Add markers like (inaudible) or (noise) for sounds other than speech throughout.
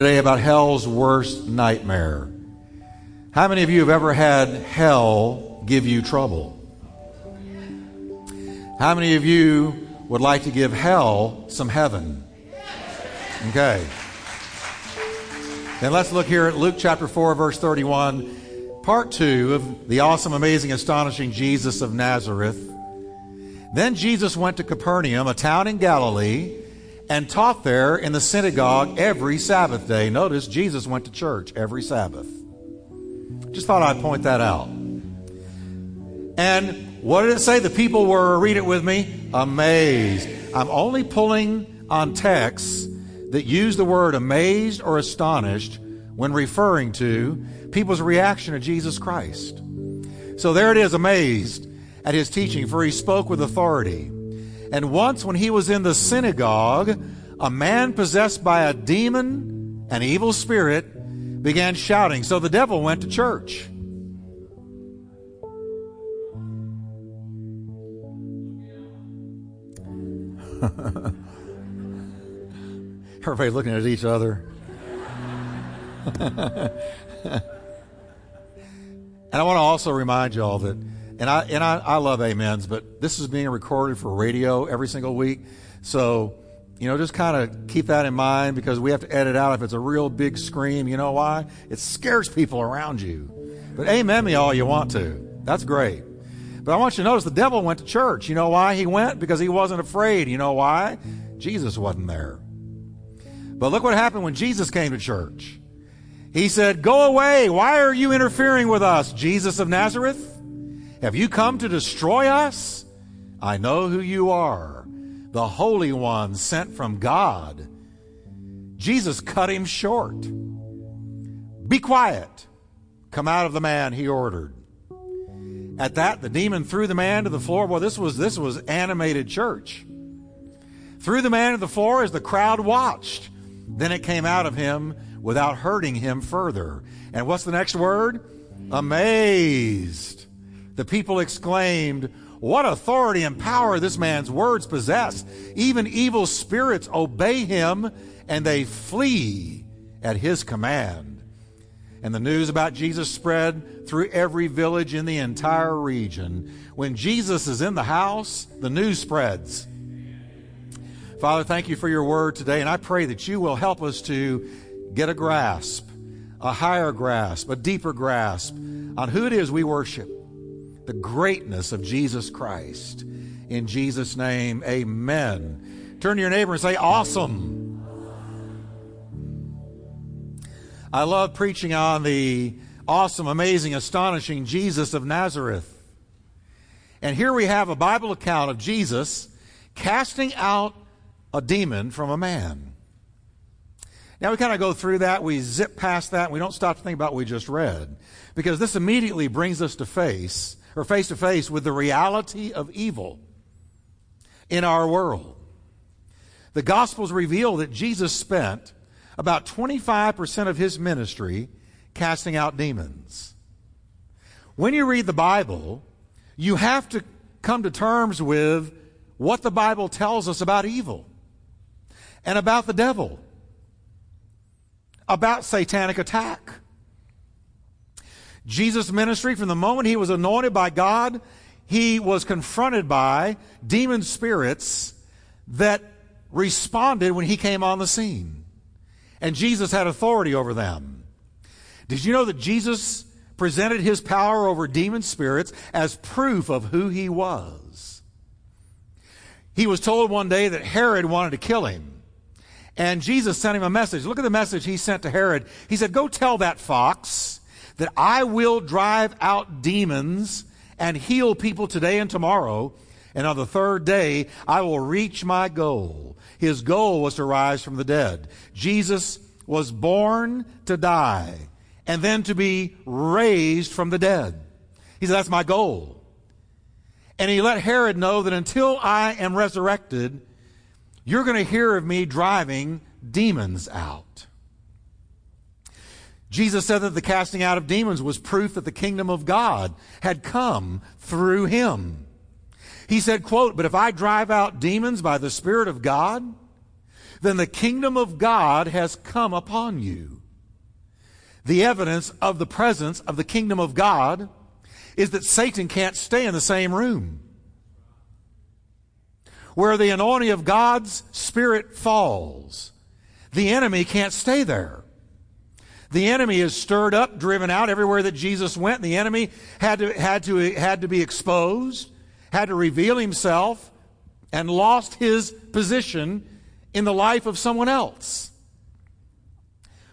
today about hell's worst nightmare. How many of you have ever had hell give you trouble? How many of you would like to give hell some heaven? Okay. Then let's look here at Luke chapter 4, verse 31, part 2 of the awesome, amazing, astonishing Jesus of Nazareth. Then Jesus went to Capernaum, a town in Galilee and taught there in the synagogue every Sabbath day. Notice Jesus went to church every Sabbath. Just thought I'd point that out. And what did it say? The people were, read it with me, amazed. I'm only pulling on texts that use the word amazed or astonished when referring to people's reaction to Jesus Christ. So there it is, amazed at his teaching, for he spoke with authority. And once, when he was in the synagogue, a man possessed by a demon, an evil spirit, began shouting. So the devil went to church. (laughs) Everybody looking at each other. (laughs) and I want to also remind y'all that and I and I, I love amens, but this is being recorded for radio every single week. So, you know, just kind of keep that in mind because we have to edit out if it's a real big scream. You know why? It scares people around you. But amen me all you want to. That's great. But I want you to notice the devil went to church. You know why he went? Because he wasn't afraid. You know why? Jesus wasn't there. But look what happened when Jesus came to church. He said, Go away. Why are you interfering with us, Jesus of Nazareth? Have you come to destroy us? I know who you are, the Holy One sent from God. Jesus cut him short. Be quiet. Come out of the man, he ordered. At that, the demon threw the man to the floor. Well, this was this was animated church. Threw the man to the floor as the crowd watched. Then it came out of him without hurting him further. And what's the next word? Amazed. The people exclaimed, What authority and power this man's words possess! Even evil spirits obey him and they flee at his command. And the news about Jesus spread through every village in the entire region. When Jesus is in the house, the news spreads. Father, thank you for your word today, and I pray that you will help us to get a grasp, a higher grasp, a deeper grasp on who it is we worship the greatness of Jesus Christ. In Jesus' name, amen. Turn to your neighbor and say, Awesome. I love preaching on the awesome, amazing, astonishing Jesus of Nazareth. And here we have a Bible account of Jesus casting out a demon from a man. Now we kind of go through that, we zip past that, we don't stop to think about what we just read. Because this immediately brings us to face or face to face with the reality of evil in our world. The Gospels reveal that Jesus spent about 25% of his ministry casting out demons. When you read the Bible, you have to come to terms with what the Bible tells us about evil and about the devil, about satanic attack. Jesus' ministry, from the moment he was anointed by God, he was confronted by demon spirits that responded when he came on the scene. And Jesus had authority over them. Did you know that Jesus presented his power over demon spirits as proof of who he was? He was told one day that Herod wanted to kill him. And Jesus sent him a message. Look at the message he sent to Herod. He said, Go tell that fox that I will drive out demons and heal people today and tomorrow. And on the third day, I will reach my goal. His goal was to rise from the dead. Jesus was born to die and then to be raised from the dead. He said, That's my goal. And he let Herod know that until I am resurrected, you're going to hear of me driving demons out. Jesus said that the casting out of demons was proof that the kingdom of God had come through him. He said, quote, but if I drive out demons by the Spirit of God, then the kingdom of God has come upon you. The evidence of the presence of the kingdom of God is that Satan can't stay in the same room. Where the anointing of God's Spirit falls, the enemy can't stay there. The enemy is stirred up, driven out everywhere that Jesus went. The enemy had to, had to, had to be exposed, had to reveal himself, and lost his position in the life of someone else.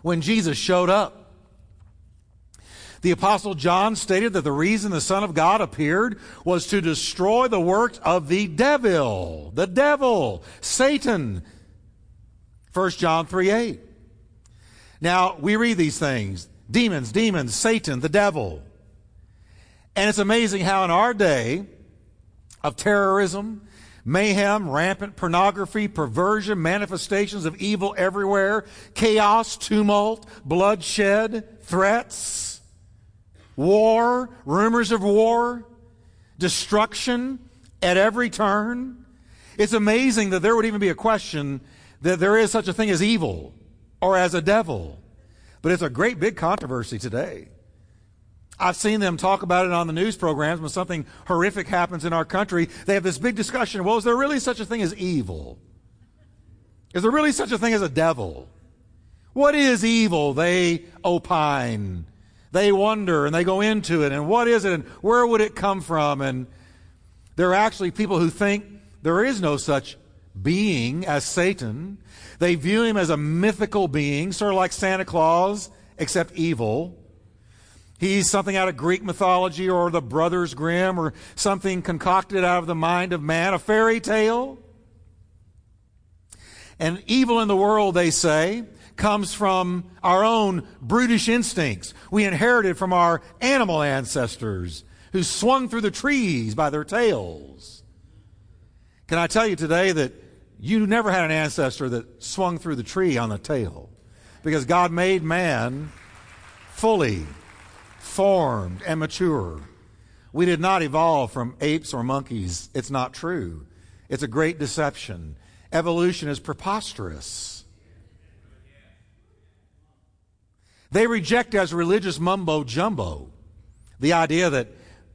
When Jesus showed up, the apostle John stated that the reason the Son of God appeared was to destroy the works of the devil, the devil, Satan. 1 John 3 8. Now, we read these things demons, demons, Satan, the devil. And it's amazing how in our day of terrorism, mayhem, rampant pornography, perversion, manifestations of evil everywhere, chaos, tumult, bloodshed, threats, war, rumors of war, destruction at every turn. It's amazing that there would even be a question that there is such a thing as evil or as a devil. But it's a great big controversy today. I've seen them talk about it on the news programs when something horrific happens in our country. They have this big discussion. Well, is there really such a thing as evil? Is there really such a thing as a devil? What is evil? They opine. They wonder and they go into it. And what is it? And where would it come from? And there are actually people who think there is no such being as Satan. They view him as a mythical being, sort of like Santa Claus, except evil. He's something out of Greek mythology or the Brothers Grimm or something concocted out of the mind of man, a fairy tale. And evil in the world, they say, comes from our own brutish instincts. We inherited from our animal ancestors who swung through the trees by their tails. Can I tell you today that you never had an ancestor that swung through the tree on the tail because God made man fully formed and mature. We did not evolve from apes or monkeys. It's not true. It's a great deception. Evolution is preposterous. They reject as religious mumbo jumbo the idea that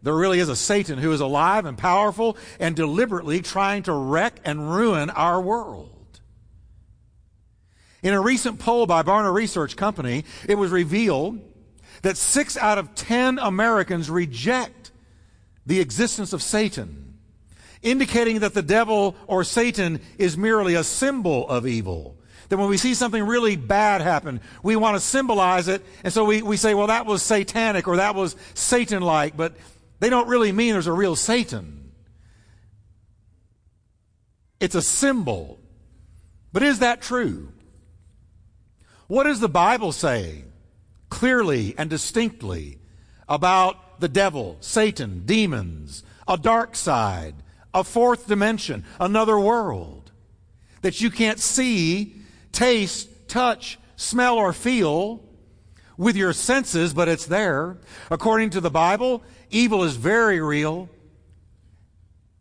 there really is a Satan who is alive and powerful and deliberately trying to wreck and ruin our world. In a recent poll by Barna Research Company, it was revealed that six out of ten Americans reject the existence of Satan, indicating that the devil or Satan is merely a symbol of evil. That when we see something really bad happen, we want to symbolize it, and so we, we say, well, that was satanic or that was Satan like, but they don't really mean there's a real Satan. It's a symbol. But is that true? What does the Bible say clearly and distinctly about the devil, Satan, demons, a dark side, a fourth dimension, another world that you can't see, taste, touch, smell, or feel with your senses, but it's there. According to the Bible, Evil is very real.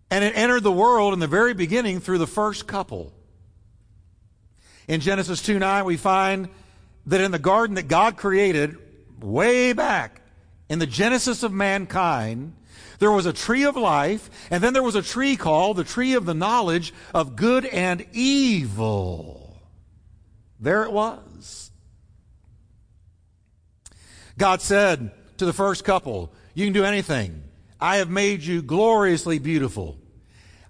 And it entered the world in the very beginning through the first couple. In Genesis 2 9, we find that in the garden that God created way back in the genesis of mankind, there was a tree of life, and then there was a tree called the tree of the knowledge of good and evil. There it was. God said to the first couple, you can do anything. I have made you gloriously beautiful.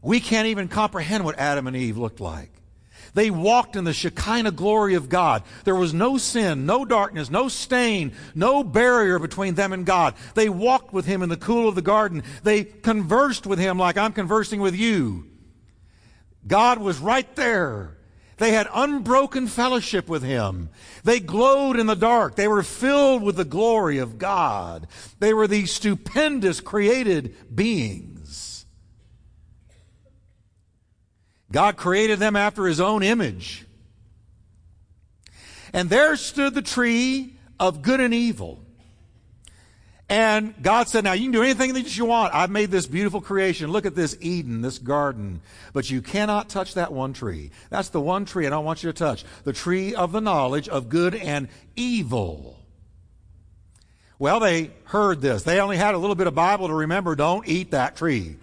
We can't even comprehend what Adam and Eve looked like. They walked in the Shekinah glory of God. There was no sin, no darkness, no stain, no barrier between them and God. They walked with Him in the cool of the garden. They conversed with Him like I'm conversing with you. God was right there. They had unbroken fellowship with Him. They glowed in the dark. They were filled with the glory of God. They were these stupendous created beings. God created them after His own image. And there stood the tree of good and evil. And God said, now you can do anything that you want. I've made this beautiful creation. Look at this Eden, this garden. But you cannot touch that one tree. That's the one tree I don't want you to touch. The tree of the knowledge of good and evil. Well, they heard this. They only had a little bit of Bible to remember. Don't eat that tree.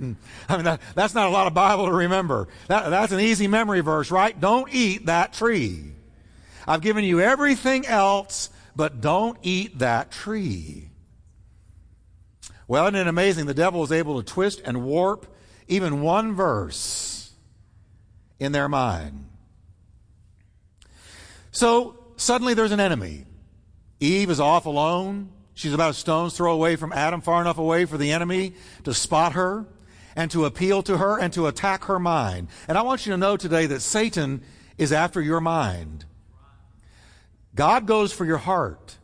(laughs) I mean, that, that's not a lot of Bible to remember. That, that's an easy memory verse, right? Don't eat that tree. I've given you everything else but don't eat that tree. Well, isn't it amazing? The devil is able to twist and warp even one verse in their mind. So suddenly there's an enemy. Eve is off alone. She's about a stone's throw away from Adam, far enough away for the enemy to spot her and to appeal to her and to attack her mind. And I want you to know today that Satan is after your mind. God goes for your heart.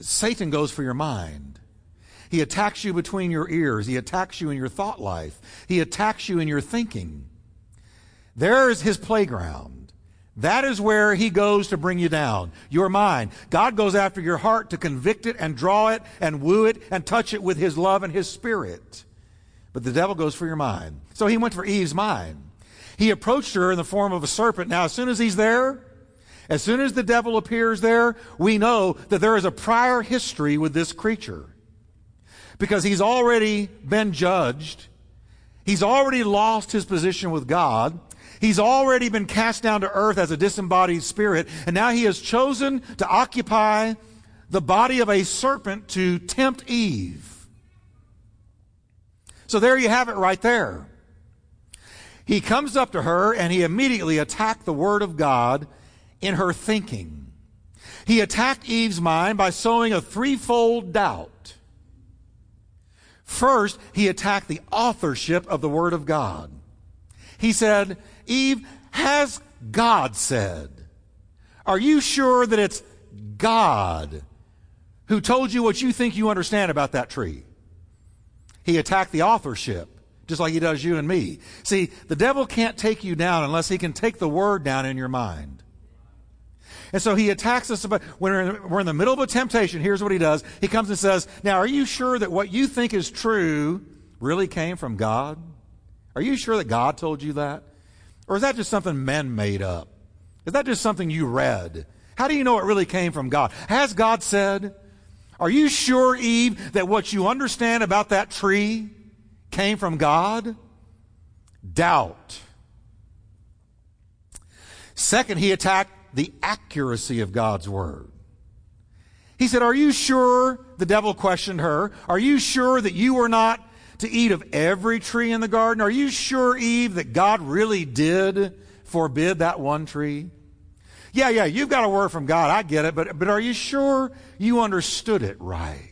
Satan goes for your mind. He attacks you between your ears. He attacks you in your thought life. He attacks you in your thinking. There is his playground. That is where he goes to bring you down. Your mind. God goes after your heart to convict it and draw it and woo it and touch it with his love and his spirit. But the devil goes for your mind. So he went for Eve's mind. He approached her in the form of a serpent. Now, as soon as he's there, as soon as the devil appears there, we know that there is a prior history with this creature. Because he's already been judged. He's already lost his position with God. He's already been cast down to earth as a disembodied spirit. And now he has chosen to occupy the body of a serpent to tempt Eve. So there you have it right there. He comes up to her and he immediately attacked the Word of God in her thinking. He attacked Eve's mind by sowing a threefold doubt. First, he attacked the authorship of the Word of God. He said, Eve, has God said? Are you sure that it's God who told you what you think you understand about that tree? He attacked the authorship, just like he does you and me. See, the devil can't take you down unless he can take the word down in your mind. And so he attacks us about, when we're in, we're in the middle of a temptation, here's what he does. He comes and says, now are you sure that what you think is true really came from God? Are you sure that God told you that? Or is that just something men made up? Is that just something you read? How do you know it really came from God? Has God said? Are you sure, Eve, that what you understand about that tree came from God? Doubt. Second, he attacked the accuracy of God's word. He said, Are you sure? The devil questioned her. Are you sure that you were not to eat of every tree in the garden? Are you sure, Eve, that God really did forbid that one tree? Yeah, yeah, you've got a word from God. I get it. But, but are you sure you understood it right?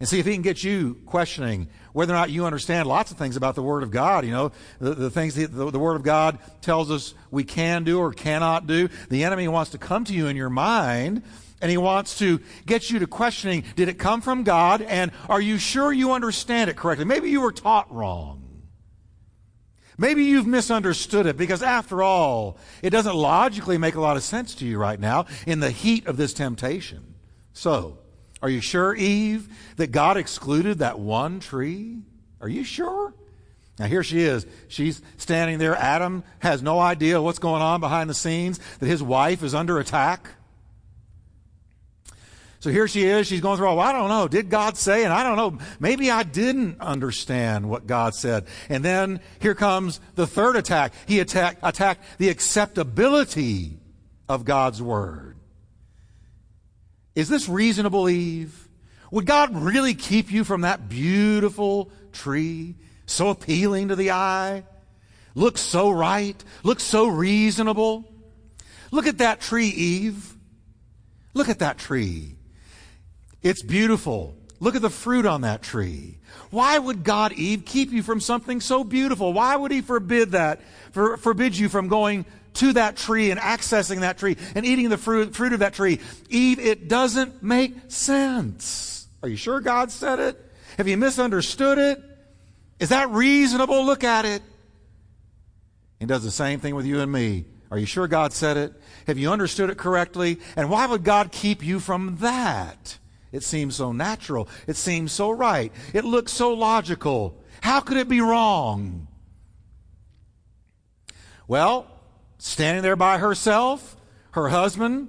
And see if he can get you questioning whether or not you understand lots of things about the Word of God. You know, the, the things the, the Word of God tells us we can do or cannot do. The enemy wants to come to you in your mind and he wants to get you to questioning did it come from God and are you sure you understand it correctly? Maybe you were taught wrong. Maybe you've misunderstood it because after all, it doesn't logically make a lot of sense to you right now in the heat of this temptation. So, are you sure, Eve, that God excluded that one tree? Are you sure? Now here she is. She's standing there. Adam has no idea what's going on behind the scenes, that his wife is under attack. So here she is. She's going through, well, I don't know. Did God say? And I don't know. Maybe I didn't understand what God said. And then here comes the third attack. He attacked, attacked the acceptability of God's word. Is this reasonable, Eve? Would God really keep you from that beautiful tree, so appealing to the eye? Looks so right, looks so reasonable. Look at that tree, Eve. Look at that tree. It's beautiful. Look at the fruit on that tree. Why would God, Eve, keep you from something so beautiful? Why would He forbid that, for, forbid you from going to that tree and accessing that tree and eating the fruit, fruit of that tree. Eve, it doesn't make sense. Are you sure God said it? Have you misunderstood it? Is that reasonable? Look at it. He does the same thing with you and me. Are you sure God said it? Have you understood it correctly? And why would God keep you from that? It seems so natural. It seems so right. It looks so logical. How could it be wrong? Well, standing there by herself, her husband,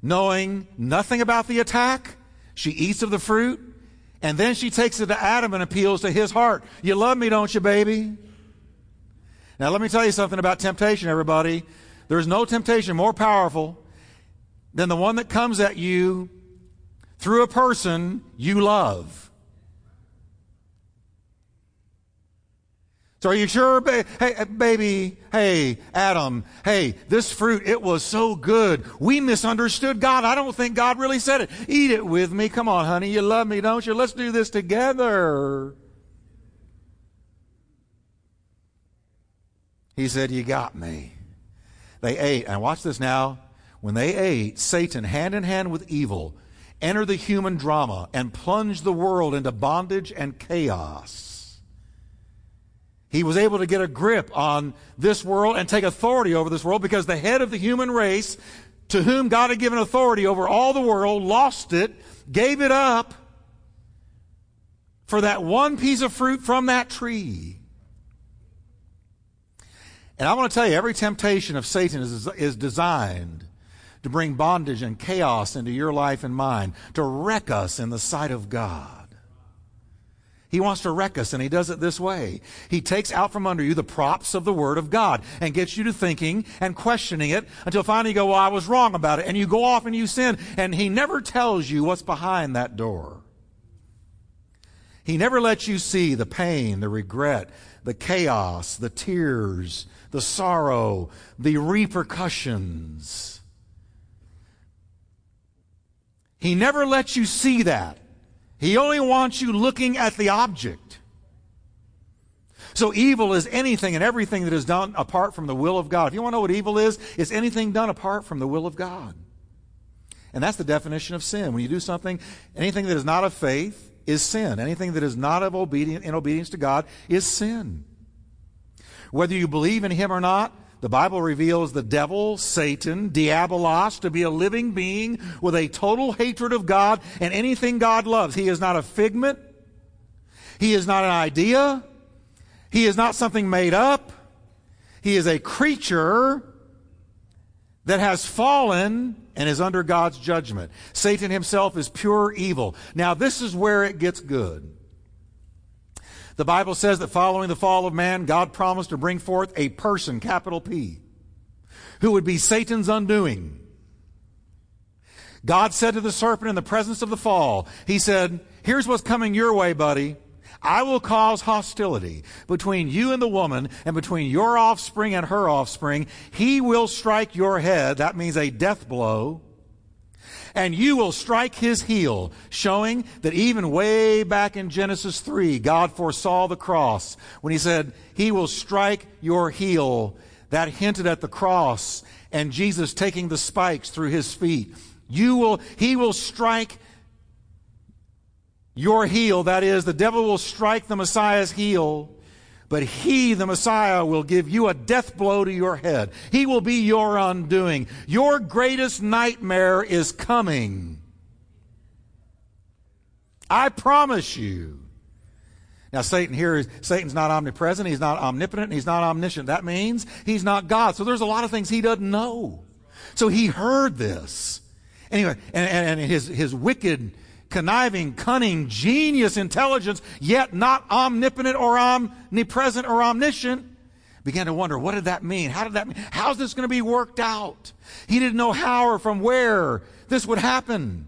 knowing nothing about the attack, she eats of the fruit, and then she takes it to Adam and appeals to his heart. You love me, don't you, baby? Now, let me tell you something about temptation, everybody. There's no temptation more powerful than the one that comes at you through a person you love. So are you sure? Ba- hey, uh, baby, hey, Adam, hey, this fruit, it was so good. We misunderstood God. I don't think God really said it. Eat it with me. Come on, honey. You love me, don't you? Let's do this together. He said, You got me. They ate. And watch this now. When they ate, Satan, hand in hand with evil, entered the human drama and plunged the world into bondage and chaos. He was able to get a grip on this world and take authority over this world because the head of the human race, to whom God had given authority over all the world, lost it, gave it up for that one piece of fruit from that tree. And I want to tell you, every temptation of Satan is, is designed to bring bondage and chaos into your life and mine, to wreck us in the sight of God. He wants to wreck us, and he does it this way. He takes out from under you the props of the Word of God and gets you to thinking and questioning it until finally you go, Well, I was wrong about it. And you go off and you sin, and he never tells you what's behind that door. He never lets you see the pain, the regret, the chaos, the tears, the sorrow, the repercussions. He never lets you see that. He only wants you looking at the object. So evil is anything and everything that is done apart from the will of God. If you want to know what evil is, it's anything done apart from the will of God. And that's the definition of sin. When you do something, anything that is not of faith is sin. Anything that is not of obedience in obedience to God is sin. Whether you believe in him or not, the Bible reveals the devil, Satan, diabolos, to be a living being with a total hatred of God and anything God loves. He is not a figment. He is not an idea. He is not something made up. He is a creature that has fallen and is under God's judgment. Satan himself is pure evil. Now, this is where it gets good. The Bible says that following the fall of man, God promised to bring forth a person, capital P, who would be Satan's undoing. God said to the serpent in the presence of the fall, He said, Here's what's coming your way, buddy. I will cause hostility between you and the woman and between your offspring and her offspring. He will strike your head. That means a death blow and you will strike his heel, showing that even way back in Genesis 3, God foresaw the cross when he said, He will strike your heel. That hinted at the cross and Jesus taking the spikes through his feet. You will, he will strike your heel. That is, the devil will strike the Messiah's heel but he, the Messiah, will give you a death blow to your head. He will be your undoing. Your greatest nightmare is coming. I promise you. Now, Satan here is, Satan's not omnipresent, he's not omnipotent, he's not omniscient. That means he's not God. So there's a lot of things he doesn't know. So he heard this. Anyway, and, and, and his, his wicked conniving, cunning, genius intelligence, yet not omnipotent or omnipresent or omniscient, began to wonder, what did that mean? How did that mean? How's this going to be worked out? He didn't know how or from where this would happen.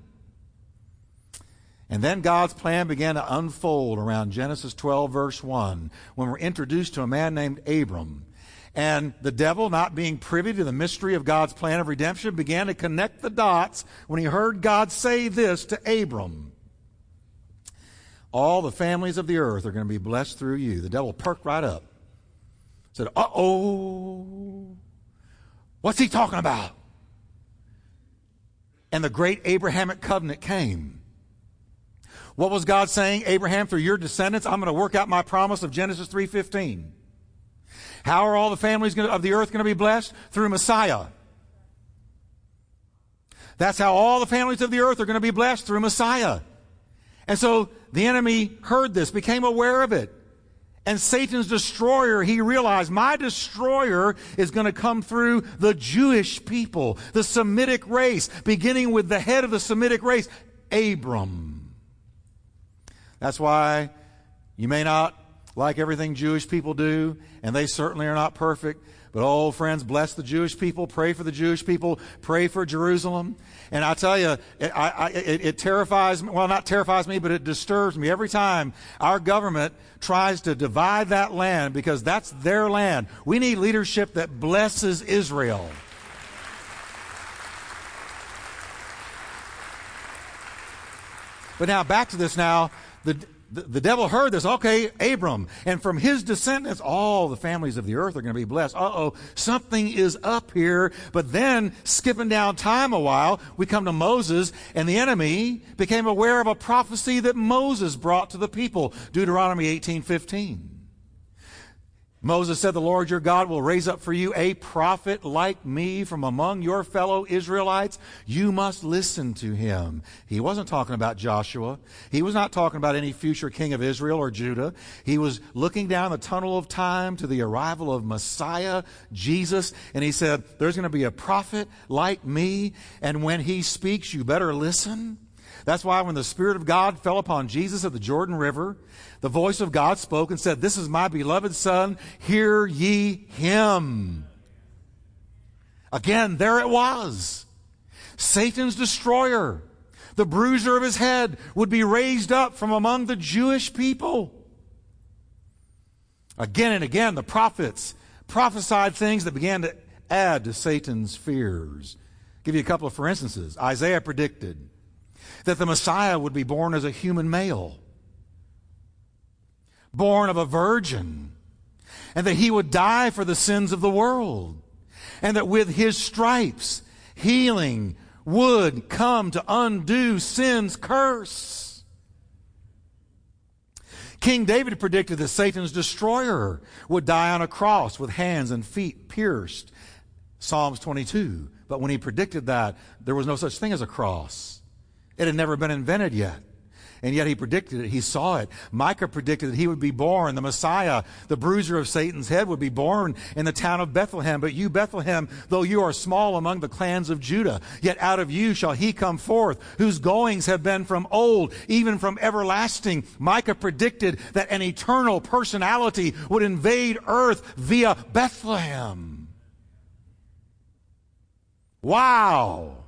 And then God's plan began to unfold around Genesis 12, verse 1, when we're introduced to a man named Abram. And the devil, not being privy to the mystery of God's plan of redemption, began to connect the dots when he heard God say this to Abram All the families of the earth are going to be blessed through you. The devil perked right up. Said, Uh oh. What's he talking about? And the great Abrahamic covenant came. What was God saying? Abraham, through your descendants, I'm going to work out my promise of Genesis 3:15. How are all the families of the earth going to be blessed? Through Messiah. That's how all the families of the earth are going to be blessed through Messiah. And so the enemy heard this, became aware of it. And Satan's destroyer, he realized, my destroyer is going to come through the Jewish people, the Semitic race, beginning with the head of the Semitic race, Abram. That's why you may not like everything Jewish people do, and they certainly are not perfect. But oh, friends, bless the Jewish people, pray for the Jewish people, pray for Jerusalem. And I tell you, it, I, it, it terrifies me, well, not terrifies me, but it disturbs me every time our government tries to divide that land because that's their land. We need leadership that blesses Israel. But now back to this now. The, the, the devil heard this. Okay, Abram. And from his descendants, all the families of the earth are going to be blessed. Uh oh, something is up here. But then, skipping down time a while, we come to Moses, and the enemy became aware of a prophecy that Moses brought to the people. Deuteronomy 18 15. Moses said, The Lord your God will raise up for you a prophet like me from among your fellow Israelites. You must listen to him. He wasn't talking about Joshua. He was not talking about any future king of Israel or Judah. He was looking down the tunnel of time to the arrival of Messiah, Jesus, and he said, There's going to be a prophet like me, and when he speaks, you better listen. That's why when the Spirit of God fell upon Jesus at the Jordan River, the voice of God spoke and said, This is my beloved Son, hear ye him. Again, there it was. Satan's destroyer, the bruiser of his head, would be raised up from among the Jewish people. Again and again, the prophets prophesied things that began to add to Satan's fears. I'll give you a couple of for instances. Isaiah predicted that the Messiah would be born as a human male born of a virgin, and that he would die for the sins of the world, and that with his stripes, healing would come to undo sin's curse. King David predicted that Satan's destroyer would die on a cross with hands and feet pierced. Psalms 22. But when he predicted that, there was no such thing as a cross. It had never been invented yet. And yet he predicted it. He saw it. Micah predicted that he would be born. The Messiah, the bruiser of Satan's head, would be born in the town of Bethlehem. But you, Bethlehem, though you are small among the clans of Judah, yet out of you shall he come forth, whose goings have been from old, even from everlasting. Micah predicted that an eternal personality would invade earth via Bethlehem. Wow.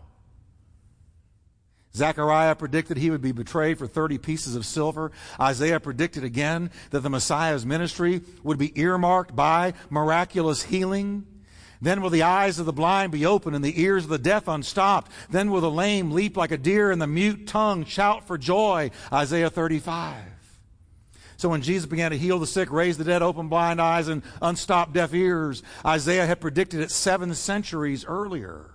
Zechariah predicted he would be betrayed for 30 pieces of silver. Isaiah predicted again that the Messiah's ministry would be earmarked by miraculous healing. Then will the eyes of the blind be opened and the ears of the deaf unstopped. Then will the lame leap like a deer and the mute tongue shout for joy. Isaiah 35. So when Jesus began to heal the sick, raise the dead, open blind eyes, and unstop deaf ears, Isaiah had predicted it seven centuries earlier.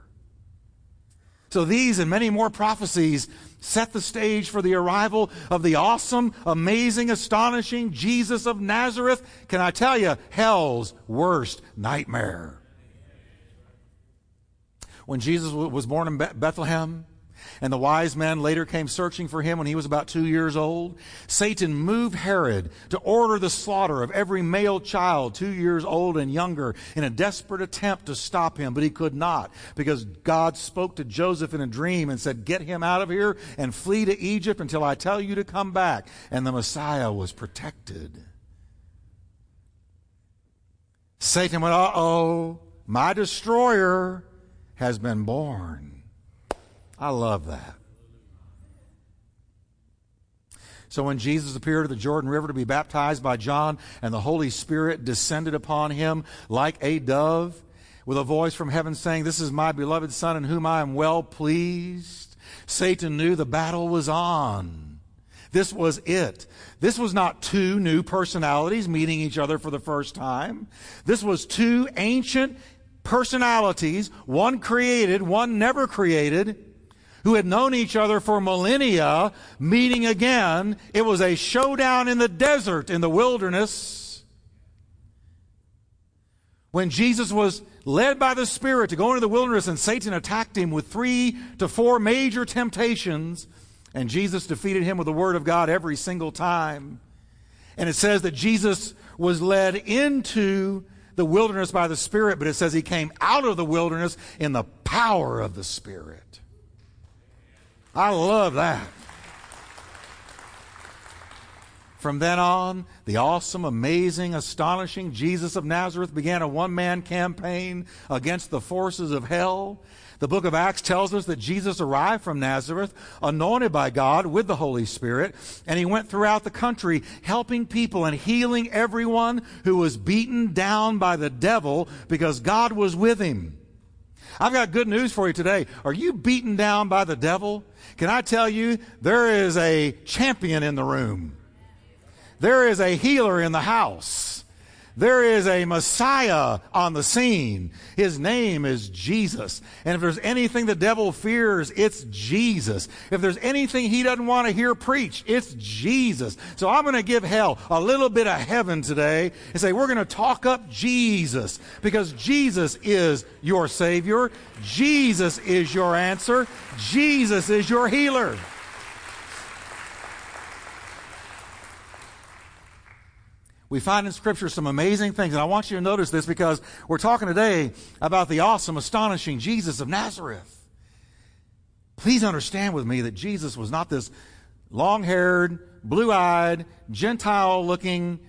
So these and many more prophecies set the stage for the arrival of the awesome, amazing, astonishing Jesus of Nazareth. Can I tell you, hell's worst nightmare. When Jesus was born in Bethlehem, and the wise men later came searching for him when he was about two years old. Satan moved Herod to order the slaughter of every male child two years old and younger in a desperate attempt to stop him, but he could not because God spoke to Joseph in a dream and said, Get him out of here and flee to Egypt until I tell you to come back. And the Messiah was protected. Satan went, Uh oh, my destroyer has been born. I love that. So when Jesus appeared at the Jordan River to be baptized by John, and the Holy Spirit descended upon him like a dove, with a voice from heaven saying, This is my beloved Son in whom I am well pleased, Satan knew the battle was on. This was it. This was not two new personalities meeting each other for the first time. This was two ancient personalities, one created, one never created, who had known each other for millennia meeting again. It was a showdown in the desert, in the wilderness. When Jesus was led by the Spirit to go into the wilderness and Satan attacked him with three to four major temptations, and Jesus defeated him with the Word of God every single time. And it says that Jesus was led into the wilderness by the Spirit, but it says he came out of the wilderness in the power of the Spirit. I love that. From then on, the awesome, amazing, astonishing Jesus of Nazareth began a one man campaign against the forces of hell. The book of Acts tells us that Jesus arrived from Nazareth, anointed by God with the Holy Spirit, and he went throughout the country helping people and healing everyone who was beaten down by the devil because God was with him. I've got good news for you today. Are you beaten down by the devil? Can I tell you, there is a champion in the room. There is a healer in the house. There is a Messiah on the scene. His name is Jesus. And if there's anything the devil fears, it's Jesus. If there's anything he doesn't want to hear preached, it's Jesus. So I'm going to give hell a little bit of heaven today and say, we're going to talk up Jesus because Jesus is your Savior. Jesus is your answer. Jesus is your healer. We find in Scripture some amazing things, and I want you to notice this because we're talking today about the awesome, astonishing Jesus of Nazareth. Please understand with me that Jesus was not this long haired, blue eyed, Gentile looking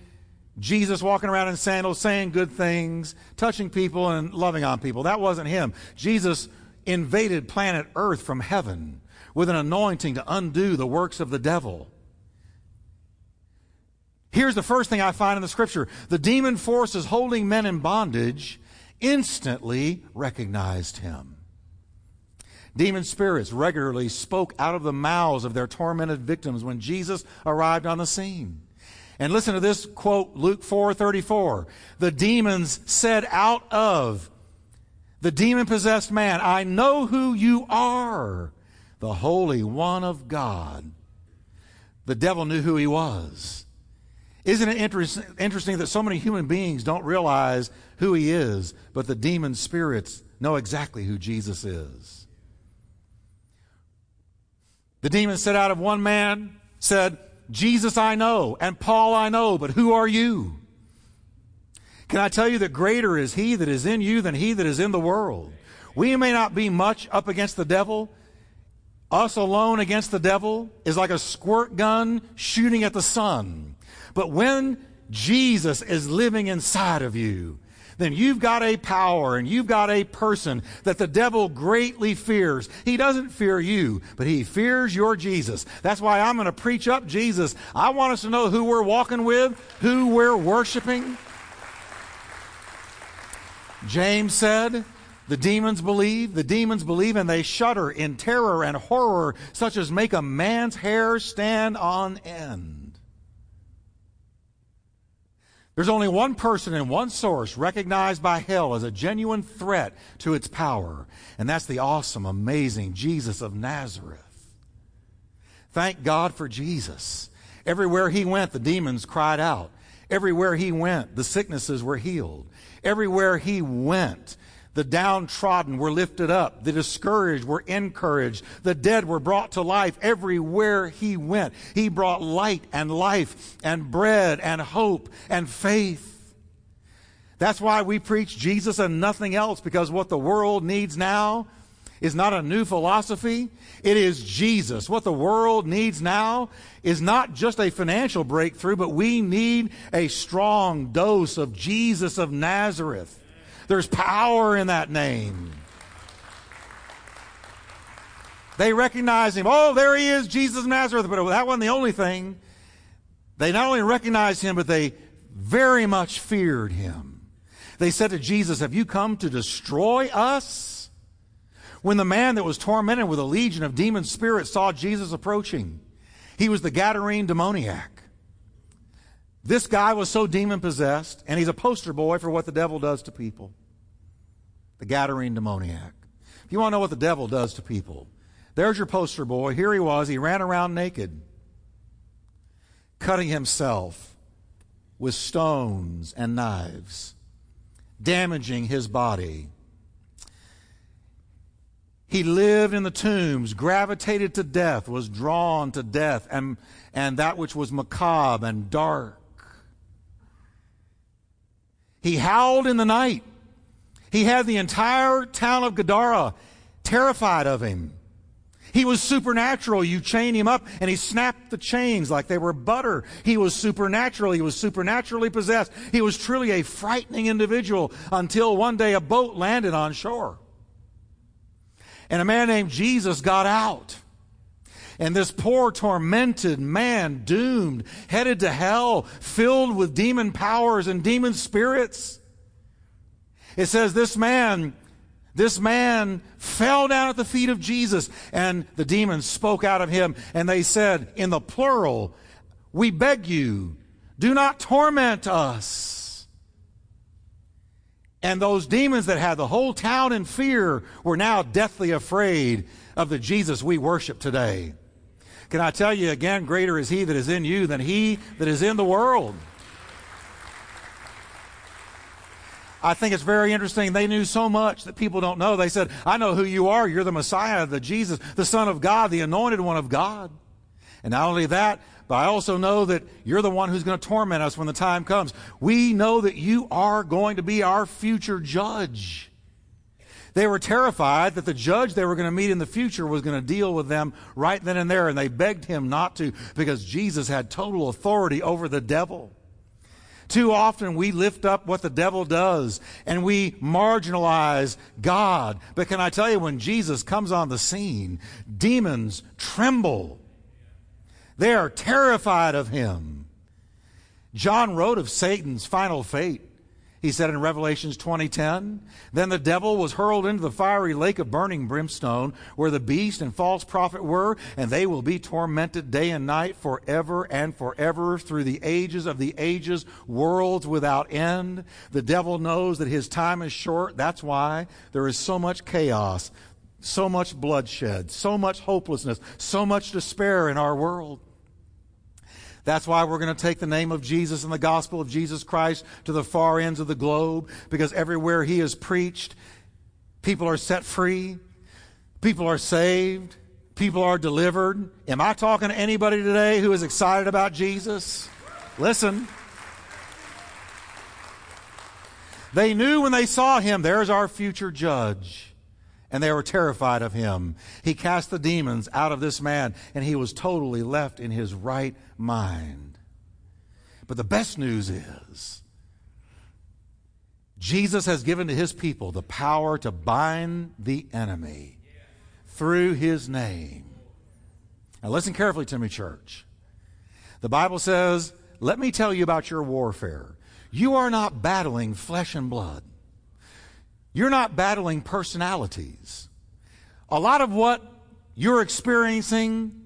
Jesus walking around in sandals, saying good things, touching people, and loving on people. That wasn't him. Jesus invaded planet Earth from heaven with an anointing to undo the works of the devil. Here's the first thing I find in the scripture the demon forces holding men in bondage instantly recognized him. Demon spirits regularly spoke out of the mouths of their tormented victims when Jesus arrived on the scene. And listen to this quote, Luke 4:34. The demons said out of the demon possessed man, I know who you are, the Holy One of God. The devil knew who he was. Isn't it interesting that so many human beings don't realize who he is, but the demon spirits know exactly who Jesus is? The demon said out of one man, said, Jesus I know, and Paul I know, but who are you? Can I tell you that greater is he that is in you than he that is in the world? We may not be much up against the devil. Us alone against the devil is like a squirt gun shooting at the sun. But when Jesus is living inside of you, then you've got a power and you've got a person that the devil greatly fears. He doesn't fear you, but he fears your Jesus. That's why I'm going to preach up Jesus. I want us to know who we're walking with, who we're worshiping. James said, the demons believe, the demons believe, and they shudder in terror and horror, such as make a man's hair stand on end. There's only one person and one source recognized by hell as a genuine threat to its power, and that's the awesome, amazing Jesus of Nazareth. Thank God for Jesus. Everywhere he went, the demons cried out. Everywhere he went, the sicknesses were healed. Everywhere he went, the downtrodden were lifted up. The discouraged were encouraged. The dead were brought to life everywhere he went. He brought light and life and bread and hope and faith. That's why we preach Jesus and nothing else, because what the world needs now is not a new philosophy. It is Jesus. What the world needs now is not just a financial breakthrough, but we need a strong dose of Jesus of Nazareth. There's power in that name. They recognize him. Oh, there he is, Jesus of Nazareth. But that wasn't the only thing. They not only recognized him, but they very much feared him. They said to Jesus, Have you come to destroy us? When the man that was tormented with a legion of demon spirits saw Jesus approaching, he was the Gadarene demoniac. This guy was so demon possessed, and he's a poster boy for what the devil does to people. The Gadarene demoniac. If you want to know what the devil does to people, there's your poster boy. Here he was. He ran around naked, cutting himself with stones and knives. damaging his body. He lived in the tombs, gravitated to death, was drawn to death, and, and that which was macabre and dark. He howled in the night. He had the entire town of Gadara terrified of him. He was supernatural. You chain him up and he snapped the chains like they were butter. He was supernatural. He was supernaturally possessed. He was truly a frightening individual until one day a boat landed on shore. And a man named Jesus got out. And this poor, tormented man, doomed, headed to hell, filled with demon powers and demon spirits. It says this man this man fell down at the feet of Jesus, and the demons spoke out of him, and they said, in the plural, We beg you, do not torment us. And those demons that had the whole town in fear were now deathly afraid of the Jesus we worship today. Can I tell you again, greater is he that is in you than he that is in the world. I think it's very interesting. They knew so much that people don't know. They said, I know who you are. You're the Messiah, the Jesus, the Son of God, the anointed one of God. And not only that, but I also know that you're the one who's going to torment us when the time comes. We know that you are going to be our future judge. They were terrified that the judge they were going to meet in the future was going to deal with them right then and there, and they begged him not to because Jesus had total authority over the devil. Too often we lift up what the devil does and we marginalize God. But can I tell you, when Jesus comes on the scene, demons tremble. They are terrified of him. John wrote of Satan's final fate. He said in Revelations 20:10, then the devil was hurled into the fiery lake of burning brimstone where the beast and false prophet were, and they will be tormented day and night forever and forever through the ages of the ages, worlds without end. The devil knows that his time is short. That's why there is so much chaos, so much bloodshed, so much hopelessness, so much despair in our world. That's why we're going to take the name of Jesus and the gospel of Jesus Christ to the far ends of the globe because everywhere he is preached, people are set free, people are saved, people are delivered. Am I talking to anybody today who is excited about Jesus? Listen. They knew when they saw him, there's our future judge and they were terrified of him. He cast the demons out of this man, and he was totally left in his right mind. But the best news is Jesus has given to his people the power to bind the enemy through his name. Now, listen carefully to me, church. The Bible says, Let me tell you about your warfare. You are not battling flesh and blood. You're not battling personalities. A lot of what you're experiencing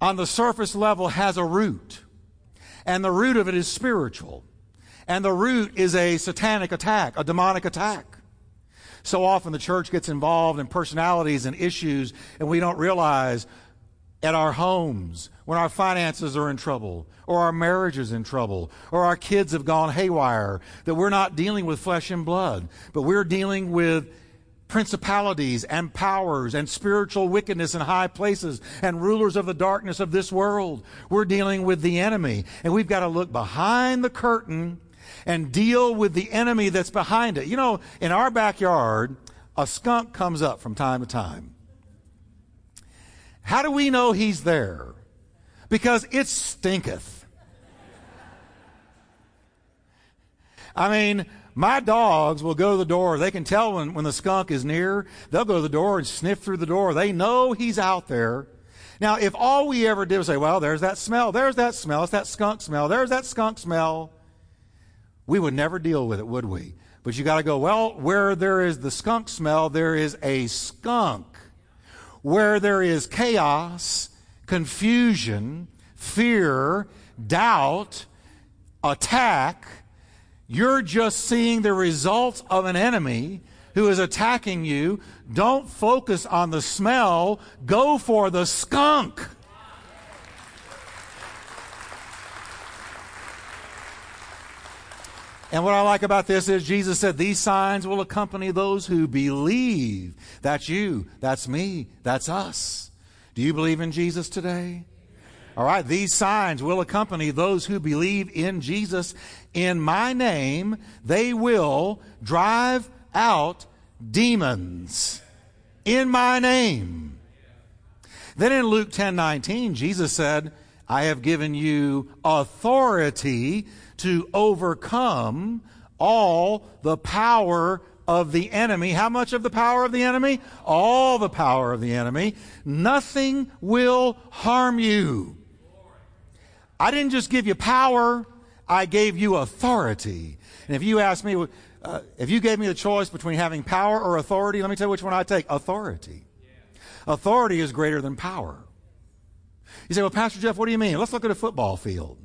on the surface level has a root. And the root of it is spiritual. And the root is a satanic attack, a demonic attack. So often the church gets involved in personalities and issues, and we don't realize at our homes, when our finances are in trouble, or our marriage is in trouble, or our kids have gone haywire, that we're not dealing with flesh and blood, but we're dealing with principalities and powers and spiritual wickedness in high places and rulers of the darkness of this world. We're dealing with the enemy, and we've got to look behind the curtain and deal with the enemy that's behind it. You know, in our backyard, a skunk comes up from time to time. How do we know he's there? Because it stinketh. I mean, my dogs will go to the door. They can tell when, when the skunk is near. They'll go to the door and sniff through the door. They know he's out there. Now, if all we ever did was say, well, there's that smell, there's that smell, it's that skunk smell, there's that skunk smell, we would never deal with it, would we? But you got to go, well, where there is the skunk smell, there is a skunk where there is chaos, confusion, fear, doubt, attack, you're just seeing the results of an enemy who is attacking you. Don't focus on the smell, go for the skunk. And what I like about this is Jesus said, These signs will accompany those who believe. That's you. That's me. That's us. Do you believe in Jesus today? All right, these signs will accompany those who believe in Jesus. In my name, they will drive out demons. In my name. Then in Luke 10 19, Jesus said, I have given you authority to overcome all the power of the enemy. How much of the power of the enemy? All the power of the enemy. Nothing will harm you. I didn't just give you power, I gave you authority. And if you ask me, uh, if you gave me the choice between having power or authority, let me tell you which one I take authority. Authority is greater than power. You say, well, Pastor Jeff, what do you mean? Let's look at a football field.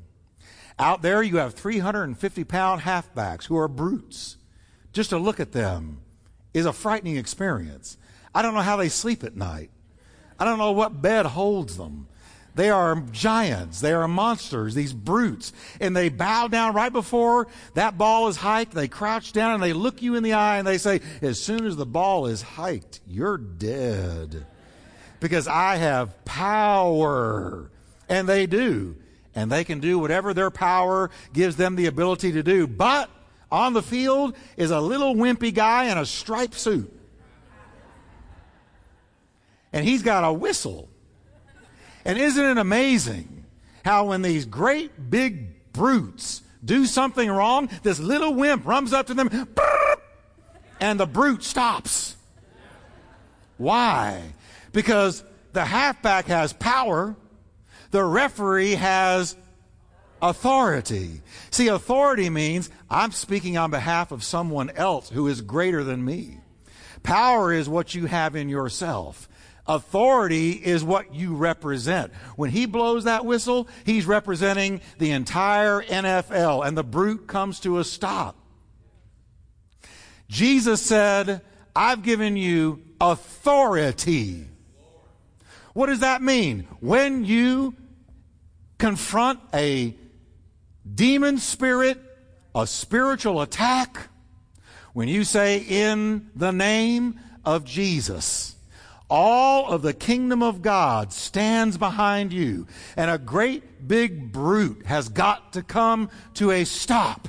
Out there, you have 350 pound halfbacks who are brutes. Just to look at them is a frightening experience. I don't know how they sleep at night. I don't know what bed holds them. They are giants. They are monsters, these brutes. And they bow down right before that ball is hiked. They crouch down and they look you in the eye and they say, as soon as the ball is hiked, you're dead. Because I have power. And they do and they can do whatever their power gives them the ability to do. But on the field is a little wimpy guy in a striped suit. And he's got a whistle. And isn't it amazing how when these great big brutes do something wrong, this little wimp runs up to them, and the brute stops. Why? Because the halfback has power the referee has authority. See, authority means I'm speaking on behalf of someone else who is greater than me. Power is what you have in yourself. Authority is what you represent. When he blows that whistle, he's representing the entire NFL, and the brute comes to a stop. Jesus said, I've given you authority what does that mean? When you confront a demon spirit, a spiritual attack, when you say, in the name of Jesus, all of the kingdom of God stands behind you, and a great big brute has got to come to a stop.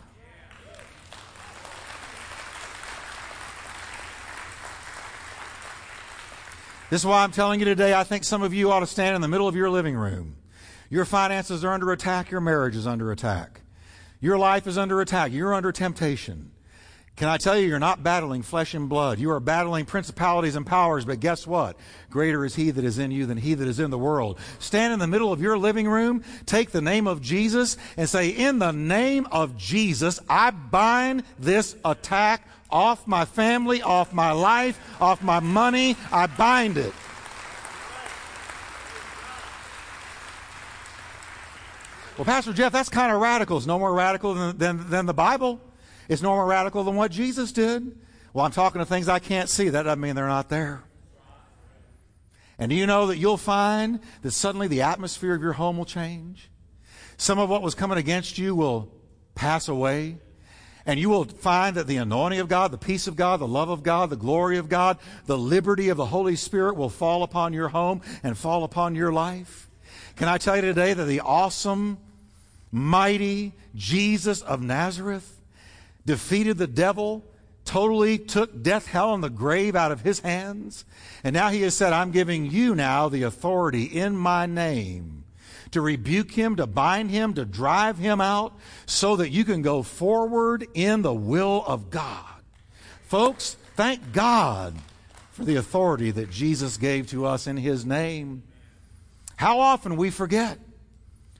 This is why I'm telling you today, I think some of you ought to stand in the middle of your living room. Your finances are under attack, your marriage is under attack. Your life is under attack, you're under temptation. Can I tell you, you're not battling flesh and blood. You are battling principalities and powers, but guess what? Greater is He that is in you than He that is in the world. Stand in the middle of your living room, take the name of Jesus, and say, In the name of Jesus, I bind this attack off my family, off my life, off my money. I bind it. Well, Pastor Jeff, that's kind of radical. It's no more radical than, than, than the Bible. It's no more radical than what Jesus did. Well, I'm talking to things I can't see. That doesn't mean they're not there. And do you know that you'll find that suddenly the atmosphere of your home will change? Some of what was coming against you will pass away. And you will find that the anointing of God, the peace of God, the love of God, the glory of God, the liberty of the Holy Spirit will fall upon your home and fall upon your life. Can I tell you today that the awesome, mighty Jesus of Nazareth defeated the devil, totally took death, hell, and the grave out of his hands. And now he has said, I'm giving you now the authority in my name to rebuke him, to bind him, to drive him out, so that you can go forward in the will of God. Folks, thank God for the authority that Jesus gave to us in his name. How often we forget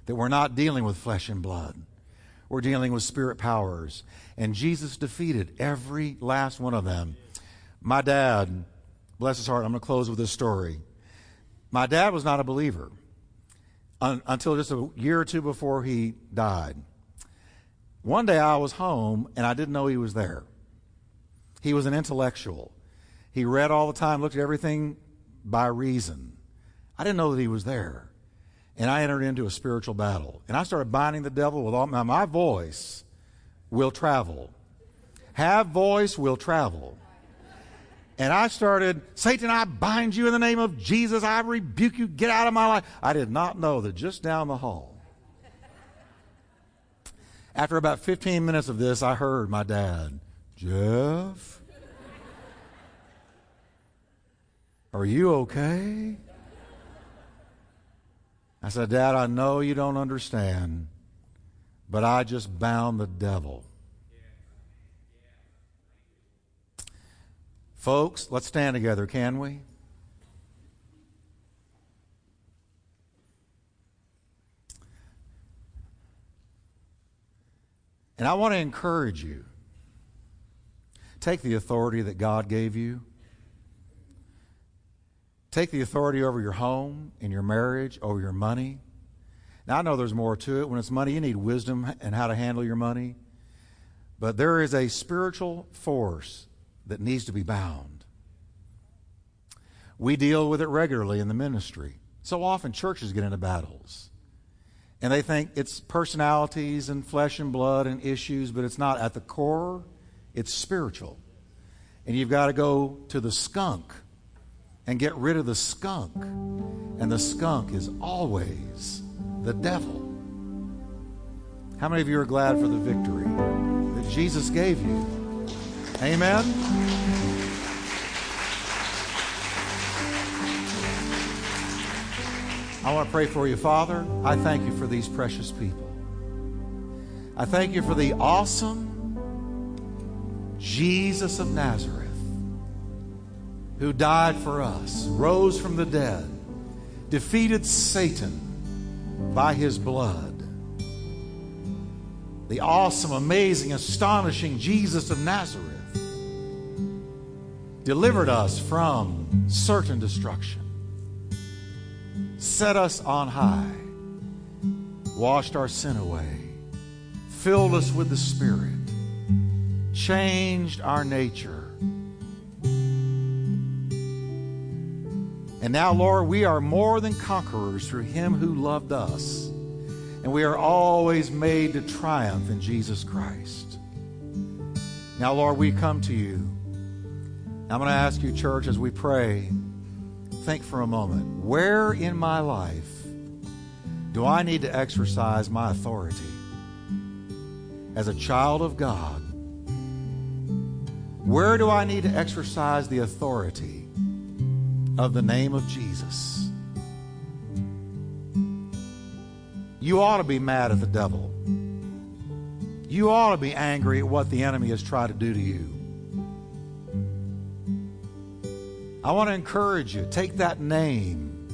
that we're not dealing with flesh and blood. We're dealing with spirit powers. And Jesus defeated every last one of them. My dad, bless his heart, I'm going to close with this story. My dad was not a believer un, until just a year or two before he died. One day I was home and I didn't know he was there. He was an intellectual. He read all the time, looked at everything by reason. I didn't know that he was there and I entered into a spiritual battle. And I started binding the devil with all my, my voice will travel. Have voice will travel. And I started, Satan, I bind you in the name of Jesus. I rebuke you. Get out of my life. I did not know that just down the hall, after about 15 minutes of this, I heard my dad, Jeff, are you okay? I said, Dad, I know you don't understand, but I just bound the devil. Folks, let's stand together, can we? And I want to encourage you take the authority that God gave you. Take the authority over your home, in your marriage, over your money. Now, I know there's more to it. When it's money, you need wisdom and how to handle your money. But there is a spiritual force that needs to be bound. We deal with it regularly in the ministry. So often, churches get into battles. And they think it's personalities and flesh and blood and issues, but it's not. At the core, it's spiritual. And you've got to go to the skunk and get rid of the skunk. And the skunk is always the devil. How many of you are glad for the victory that Jesus gave you? Amen. I want to pray for you, Father. I thank you for these precious people. I thank you for the awesome Jesus of Nazareth who died for us, rose from the dead, defeated Satan by his blood. The awesome, amazing, astonishing Jesus of Nazareth delivered us from certain destruction, set us on high, washed our sin away, filled us with the Spirit, changed our nature And now, Lord, we are more than conquerors through him who loved us. And we are always made to triumph in Jesus Christ. Now, Lord, we come to you. I'm going to ask you, church, as we pray, think for a moment. Where in my life do I need to exercise my authority as a child of God? Where do I need to exercise the authority of the name of Jesus. You ought to be mad at the devil. You ought to be angry at what the enemy has tried to do to you. I want to encourage you take that name,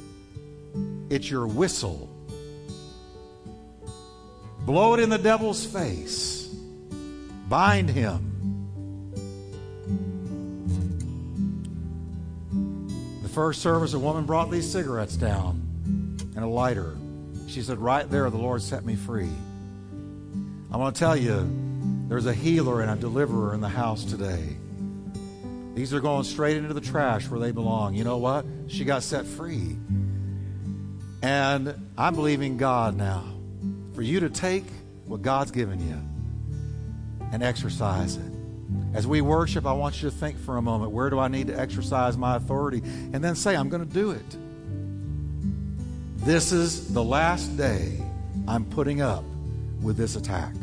it's your whistle. Blow it in the devil's face, bind him The first service, a woman brought these cigarettes down and a lighter. She said, Right there, the Lord set me free. I want to tell you, there's a healer and a deliverer in the house today. These are going straight into the trash where they belong. You know what? She got set free. And I'm believing God now for you to take what God's given you and exercise it. As we worship, I want you to think for a moment where do I need to exercise my authority? And then say, I'm going to do it. This is the last day I'm putting up with this attack.